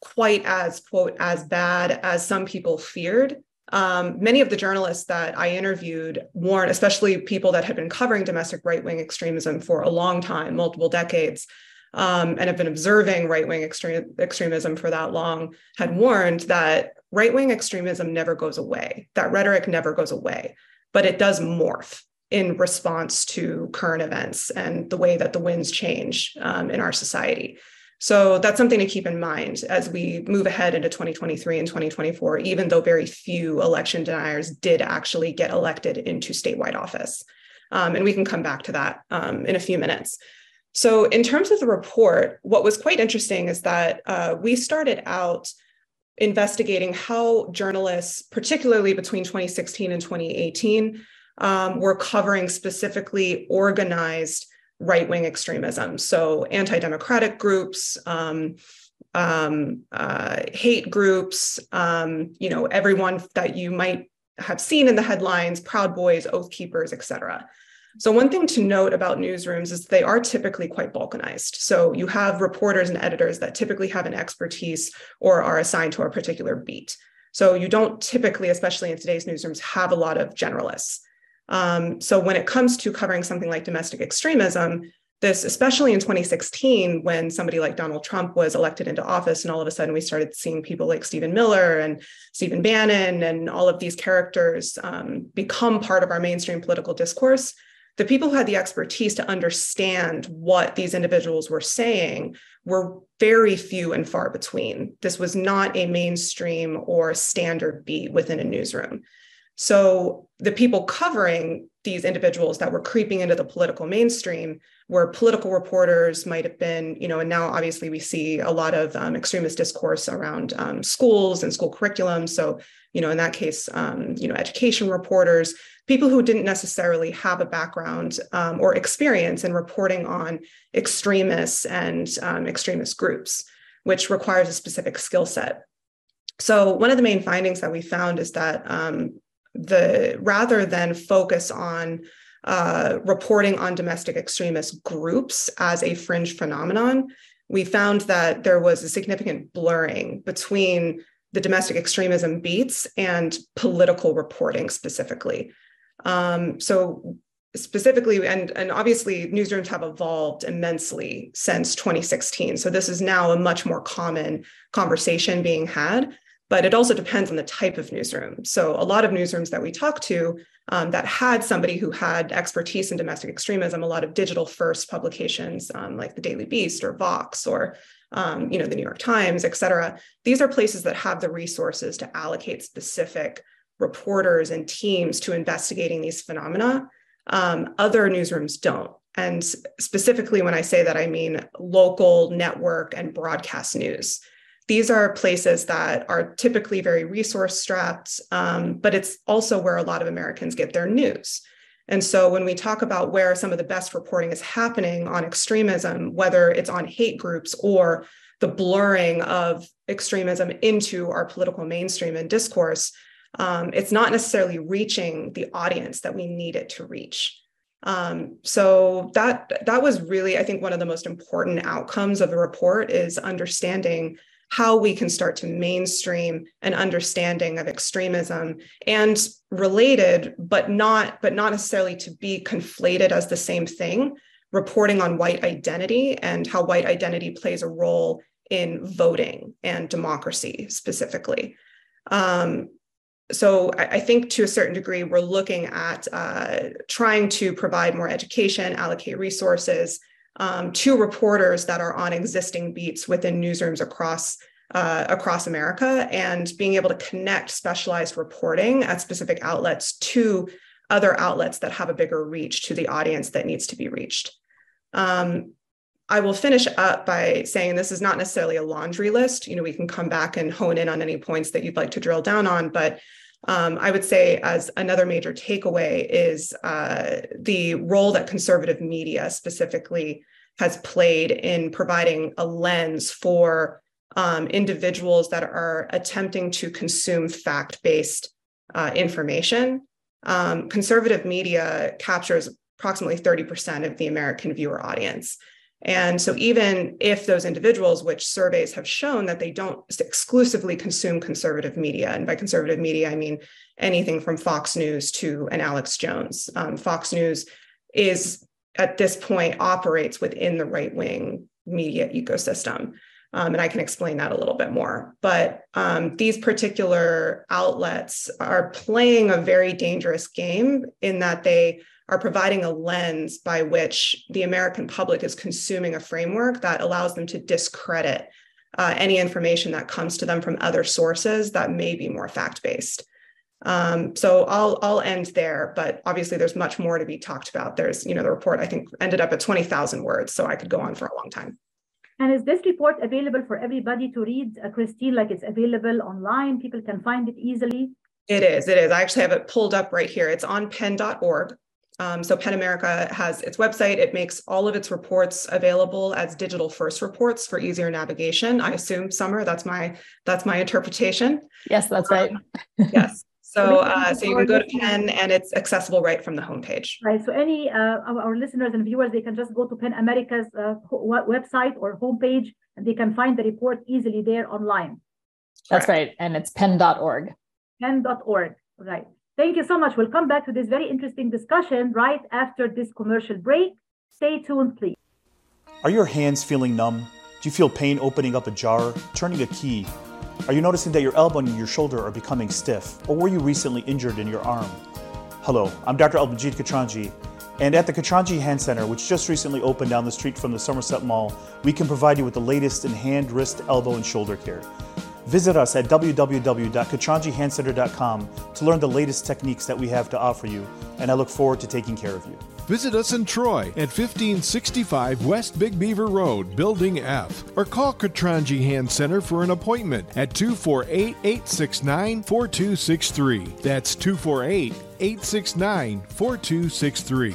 quite as, quote, as bad as some people feared, um, many of the journalists that I interviewed warned, especially people that had been covering domestic right wing extremism for a long time, multiple decades, um, and have been observing right wing extremism for that long, had warned that right wing extremism never goes away. That rhetoric never goes away, but it does morph in response to current events and the way that the winds change um, in our society. So that's something to keep in mind as we move ahead into 2023 and 2024, even though very few election deniers did actually get elected into statewide office. Um, and we can come back to that um, in a few minutes. So, in terms of the report, what was quite interesting is that uh, we started out investigating how journalists, particularly between 2016 and 2018, um, were covering specifically organized right wing extremism. So, anti democratic groups, um, um, uh, hate groups, um, you know, everyone that you might have seen in the headlines, Proud Boys, Oath Keepers, etc. So, one thing to note about newsrooms is they are typically quite balkanized. So, you have reporters and editors that typically have an expertise or are assigned to a particular beat. So, you don't typically, especially in today's newsrooms, have a lot of generalists. Um, so when it comes to covering something like domestic extremism, this, especially in 2016, when somebody like Donald Trump was elected into office, and all of a sudden we started seeing people like Stephen Miller and Stephen Bannon and all of these characters um, become part of our mainstream political discourse. The people who had the expertise to understand what these individuals were saying were very few and far between. This was not a mainstream or standard beat within a newsroom. So the people covering these individuals that were creeping into the political mainstream were political reporters might have been you know and now obviously we see a lot of um, extremist discourse around um, schools and school curriculum. So you know in that case um, you know education reporters people who didn't necessarily have a background um, or experience in reporting on extremists and um, extremist groups which requires a specific skill set. So one of the main findings that we found is that um, the rather than focus on uh, reporting on domestic extremist groups as a fringe phenomenon, we found that there was a significant blurring between the domestic extremism beats and political reporting specifically. Um, so specifically, and, and obviously newsrooms have evolved immensely since 2016. So this is now a much more common conversation being had but it also depends on the type of newsroom. So a lot of newsrooms that we talk to um, that had somebody who had expertise in domestic extremism, a lot of digital first publications um, like the Daily Beast or Vox or um, you know the New York Times, et cetera. These are places that have the resources to allocate specific reporters and teams to investigating these phenomena. Um, other newsrooms don't. And specifically, when I say that, I mean local network and broadcast news these are places that are typically very resource strapped, um, but it's also where a lot of Americans get their news. And so when we talk about where some of the best reporting is happening on extremism, whether it's on hate groups or the blurring of extremism into our political mainstream and discourse, um, it's not necessarily reaching the audience that we need it to reach. Um, so that that was really, I think, one of the most important outcomes of the report is understanding how we can start to mainstream an understanding of extremism and related but not but not necessarily to be conflated as the same thing reporting on white identity and how white identity plays a role in voting and democracy specifically. Um, so I, think to a certain degree we're looking at uh, trying to provide more education allocate resources um, to reporters that are on existing beats within newsrooms across uh, across America, and being able to connect specialized reporting at specific outlets to other outlets that have a bigger reach to the audience that needs to be reached. Um, I will finish up by saying this is not necessarily a laundry list. You know, we can come back and hone in on any points that you'd like to drill down on, but um, I would say, as another major takeaway, is uh, the role that conservative media specifically has played in providing a lens for um, individuals that are attempting to consume fact based uh, information. Um, conservative media captures approximately 30% of the American viewer audience. And so, even if those individuals, which surveys have shown that they don't exclusively consume conservative media, and by conservative media, I mean anything from Fox News to an Alex Jones, um, Fox News is at this point operates within the right wing media ecosystem. Um, and I can explain that a little bit more. But um, these particular outlets are playing a very dangerous game in that they are providing a lens by which the American public is consuming a framework that allows them to discredit uh, any information that comes to them from other sources that may be more fact based. Um, so I'll I'll end there, but obviously there's much more to be talked about. There's you know the report I think ended up at twenty thousand words, so I could go on for a long time. And is this report available for everybody to read, uh, Christine, like it's available online? People can find it easily? It is. It is. I actually have it pulled up right here. It's on pen.org. Um, so PEN America has its website. It makes all of its reports available as digital first reports for easier navigation. I assume, Summer, that's my that's my interpretation. Yes, that's right. Um, yes. So, uh, so you can go to PEN and it's accessible right from the homepage. Right. So any uh, our listeners and viewers, they can just go to PEN America's uh, website or homepage and they can find the report easily there online. That's right. And it's pen.org. Pen.org. Right. Thank you so much. We'll come back to this very interesting discussion right after this commercial break. Stay tuned, please. Are your hands feeling numb? Do you feel pain opening up a jar, turning a key? Are you noticing that your elbow and your shoulder are becoming stiff? Or were you recently injured in your arm? Hello, I'm Dr. Albanjit Katranji, and at the Katranji Hand Center, which just recently opened down the street from the Somerset Mall, we can provide you with the latest in hand, wrist, elbow, and shoulder care. Visit us at www.katranjihandcenter.com to learn the latest techniques that we have to offer you, and I look forward to taking care of you. Visit us in Troy at 1565 West Big Beaver Road, Building F, or call Katranji Hand Center for an appointment at 248 869 4263. That's 248 869 4263.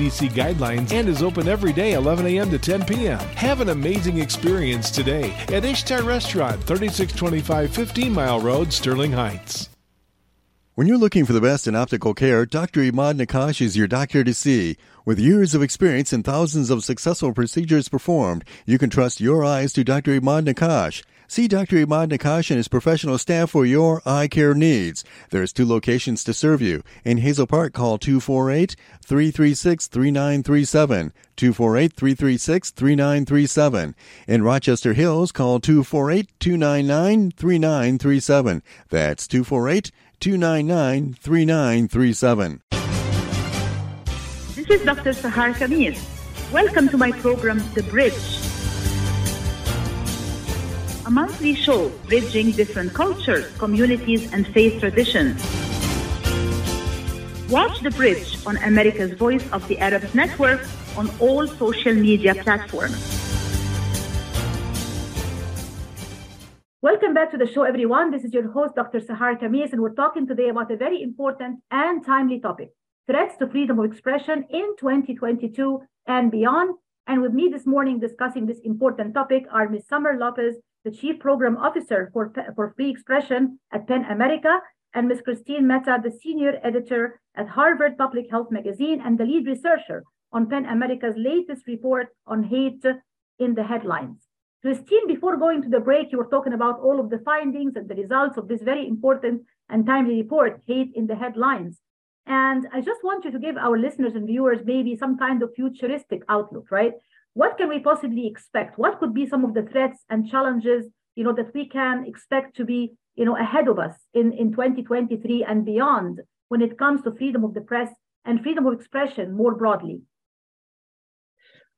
CDC guidelines and is open every day 11 a.m. to 10 p.m. Have an amazing experience today at Ishtar Restaurant, 3625 15 Mile Road, Sterling Heights. When you're looking for the best in optical care, Dr. Imad Nakash is your doctor to see. With years of experience and thousands of successful procedures performed, you can trust your eyes to Dr. Imad Nakash. See Dr. Imad Nakash and his professional staff for your eye care needs. There's two locations to serve you. In Hazel Park, call 248-336-3937. 248-336-3937. In Rochester Hills, call 248-299-3937. That's 248-299-3937. This is Dr. Sahar Khamis. Welcome to my program, The Bridge. Monthly show bridging different cultures, communities, and faith traditions. Watch The Bridge on America's Voice of the Arabs Network on all social media platforms. Welcome back to the show, everyone. This is your host, Dr. Sahar Khamis, and we're talking today about a very important and timely topic threats to freedom of expression in 2022 and beyond. And with me this morning discussing this important topic are Ms. Summer Lopez, the Chief Program Officer for, for Free Expression at PEN America, and Ms. Christine Mehta, the Senior Editor at Harvard Public Health Magazine and the lead researcher on PEN America's latest report on hate in the headlines. Christine, before going to the break, you were talking about all of the findings and the results of this very important and timely report, Hate in the Headlines. And I just want you to give our listeners and viewers maybe some kind of futuristic outlook, right? What can we possibly expect? What could be some of the threats and challenges, you know, that we can expect to be, you know, ahead of us in, in 2023 and beyond when it comes to freedom of the press and freedom of expression more broadly?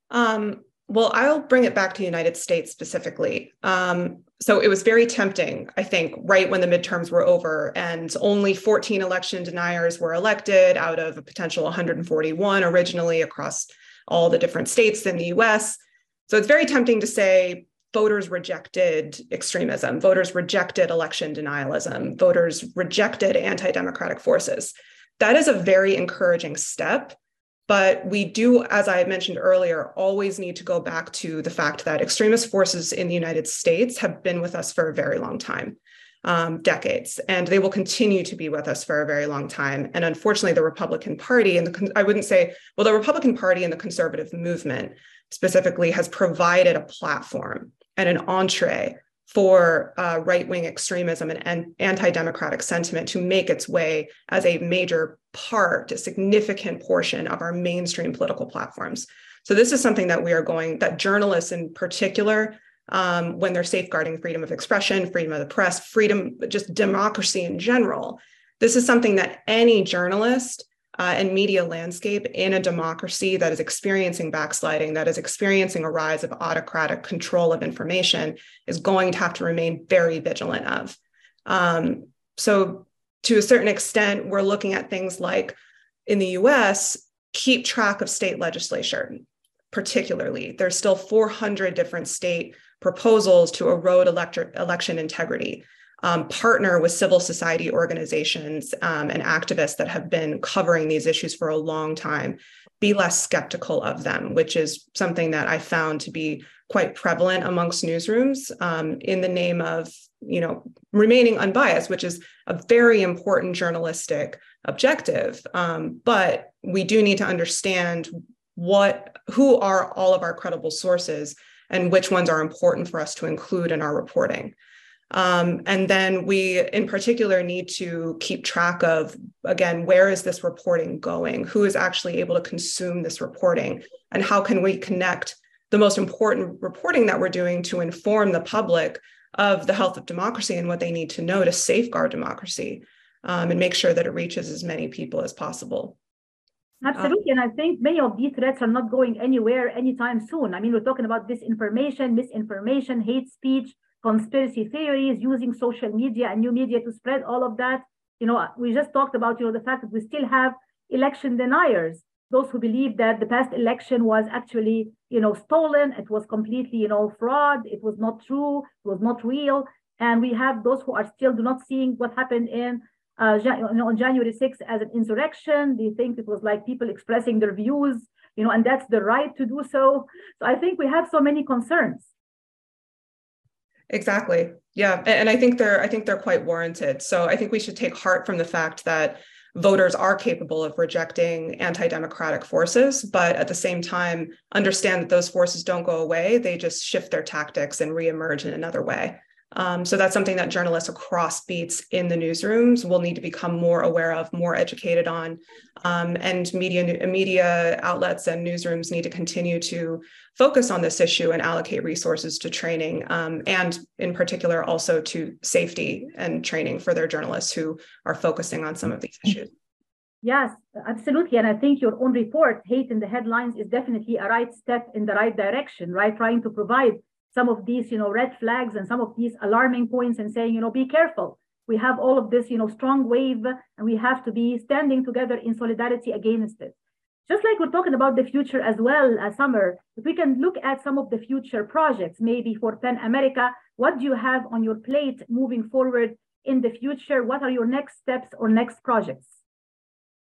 Um, well, I'll bring it back to the United States specifically. Um, so it was very tempting, I think, right when the midterms were over, and only 14 election deniers were elected out of a potential 141 originally across all the different states in the US. So it's very tempting to say voters rejected extremism, voters rejected election denialism, voters rejected anti democratic forces. That is a very encouraging step. But we do, as I mentioned earlier, always need to go back to the fact that extremist forces in the United States have been with us for a very long time. Um, decades, and they will continue to be with us for a very long time. And unfortunately, the Republican Party and the I wouldn't say well, the Republican Party and the conservative movement specifically has provided a platform and an entree for uh, right wing extremism and, anti democratic sentiment to make its way as a major part, a significant portion of our mainstream political platforms. So, this is something that we are going, that journalists in particular, um, when they're safeguarding freedom of expression, freedom of the press, freedom, just democracy in general, this is something that any journalist uh, and media landscape in a democracy that is experiencing backsliding, that is experiencing a rise of autocratic control of information, is going to have to remain very vigilant of. Um, so, to a certain extent, we're looking at things like in the US, keep track of state legislature, particularly. There's still 400 different state proposals to erode election integrity um, partner with civil society organizations um, and activists that have been covering these issues for a long time be less skeptical of them which is something that i found to be quite prevalent amongst newsrooms um, in the name of you know remaining unbiased which is a very important journalistic objective. Um, but we do need to understand what who are all of our credible sources and which ones are important for us to include in our reporting um, and then we, in particular, need to keep track of, again, where is this reporting going? Who is actually able to consume this reporting? And how can we connect the most important reporting that we're doing to inform the public of the health of democracy and what they need to know to safeguard democracy um, and make sure that it reaches as many people as possible? Uh, Absolutely. and I think many of these threats are not going anywhere anytime soon. I mean, we're talking about disinformation, misinformation, hate speech, conspiracy theories, using social media and new media to spread all of that. You know, we just talked about, you know, the fact that we still have election deniers, those who believe that the past election was actually, you know, stolen, it was completely, you know, fraud, it was not true, it was not real. And we have those who are still do not seeing what happened in uh, on January 6th as an insurrection. They think it was like people expressing their views, you know, and that's the right to do so. So I think we have so many concerns. Exactly. Yeah, and I think they're I think they're quite warranted. So I think we should take heart from the fact that voters are capable of rejecting anti-democratic forces, but at the same time understand that those forces don't go away. They just shift their tactics and reemerge in another way. Um, so that's something that journalists across beats in the newsrooms will need to become more aware of, more educated on, um, and media media outlets and newsrooms need to continue to focus on this issue and allocate resources to training, um, and in particular also to safety and training for their journalists who are focusing on some of these issues. Yes, absolutely. And I think your own report, Hate in the Headlines, is definitely a right step in the right direction, right? Trying to provide some of these, you know, red flags and some of these alarming points and saying, you know, be careful. We have all of this, you know, strong wave, and we have to be standing together in solidarity against it. Just like we're talking about the future as well, uh, Summer, if we can look at some of the future projects, maybe for PEN America, what do you have on your plate moving forward in the future? What are your next steps or next projects?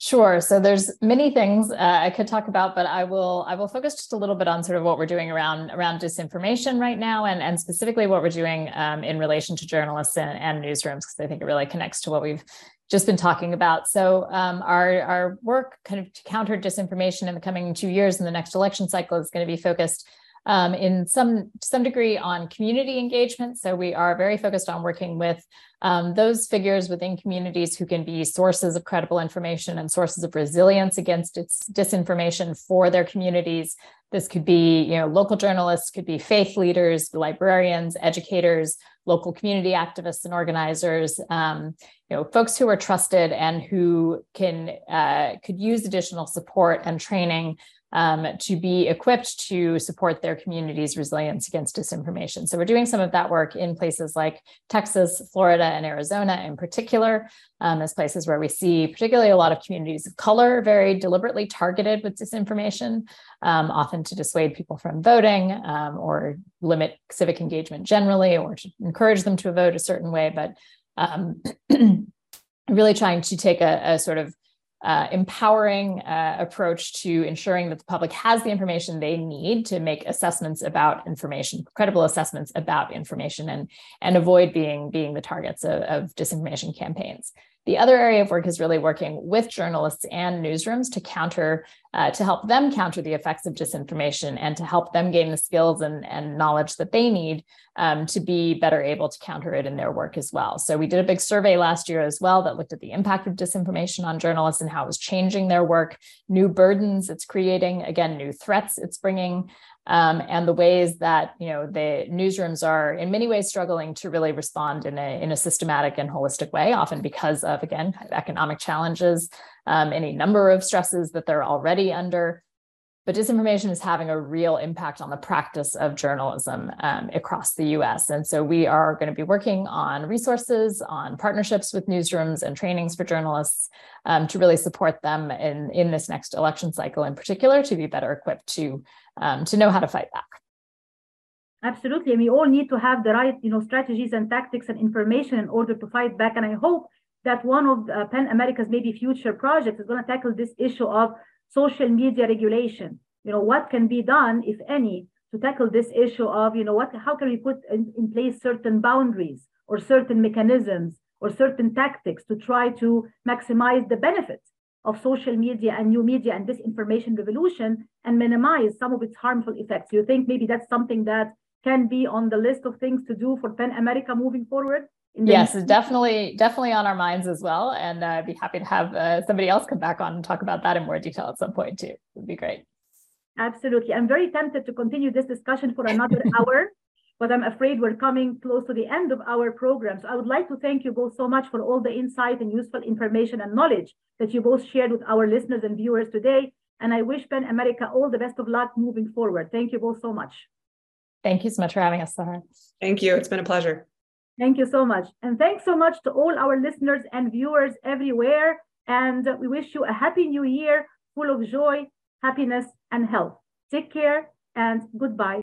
Sure. So there's many things uh, I could talk about, but I will I will focus just a little bit on sort of what we're doing around around disinformation right now, and and specifically what we're doing um, in relation to journalists and, and newsrooms, because I think it really connects to what we've just been talking about. So um, our our work kind of to counter disinformation in the coming two years in the next election cycle is going to be focused um, in some some degree on community engagement. So we are very focused on working with um, those figures within communities who can be sources of credible information and sources of resilience against its disinformation for their communities. This could be, you know, local journalists, could be faith leaders, librarians, educators, local community activists and organizers, um, you know, folks who are trusted and who can uh, could use additional support and training um, to be equipped to support their community's resilience against disinformation. So we're doing some of that work in places like Texas, Florida, and Arizona in particular, um, as places where we see particularly a lot of communities of color very deliberately targeted with disinformation, um, often to dissuade people from voting um, or limit civic engagement generally or to encourage them to vote a certain way. But um, really trying to take a, a sort of uh, empowering uh, approach to ensuring that the public has the information they need to make assessments about information, credible assessments about information, and and avoid being being the targets of, of disinformation campaigns. The other area of work is really working with journalists and newsrooms to counter, uh, to help them counter the effects of disinformation and to help them gain the skills and, and knowledge that they need um, to be better able to counter it in their work as well. So we did a big survey last year as well that looked at the impact of disinformation on journalists and how it was changing their work, new burdens it's creating, again, new threats it's bringing um, and the ways that you know the newsrooms are in many ways struggling to really respond in a in a systematic and holistic way, often because of again economic challenges, um, any number of stresses that they're already under. But disinformation is having a real impact on the practice of journalism um, across the US. And so we are going to be working on resources, on partnerships with newsrooms and trainings for journalists um, to really support them in, in this next election cycle in particular to be better equipped to um, to know how to fight back. Absolutely. And we all need to have the right, you know, strategies and tactics and information in order to fight back. And I hope that one of uh, PEN America's maybe future projects is going to tackle this issue of social media regulation. You know, what can be done, if any, to tackle this issue of, you know, what, how can we put in, in place certain boundaries or certain mechanisms or certain tactics to try to maximize the benefits of social media and new media and disinformation revolution and minimize some of its harmful effects. You think maybe that's something that can be on the list of things to do for PEN America moving forward? Yes, definitely, definitely on our minds as well. And uh, I'd be happy to have uh, somebody else come back on and talk about that in more detail at some point too. It would be great. Absolutely. I'm very tempted to continue this discussion for another hour. but I'm afraid we're coming close to the end of our program. So I would like to thank you both so much for all the insight and useful information and knowledge that you both shared with our listeners and viewers today. And I wish PEN America all the best of luck moving forward. Thank you both so much. Thank you so much for having us, Sahar. Thank you. It's been a pleasure. Thank you so much. And thanks so much to all our listeners and viewers everywhere. And we wish you a happy new year full of joy, happiness, and health. Take care and goodbye.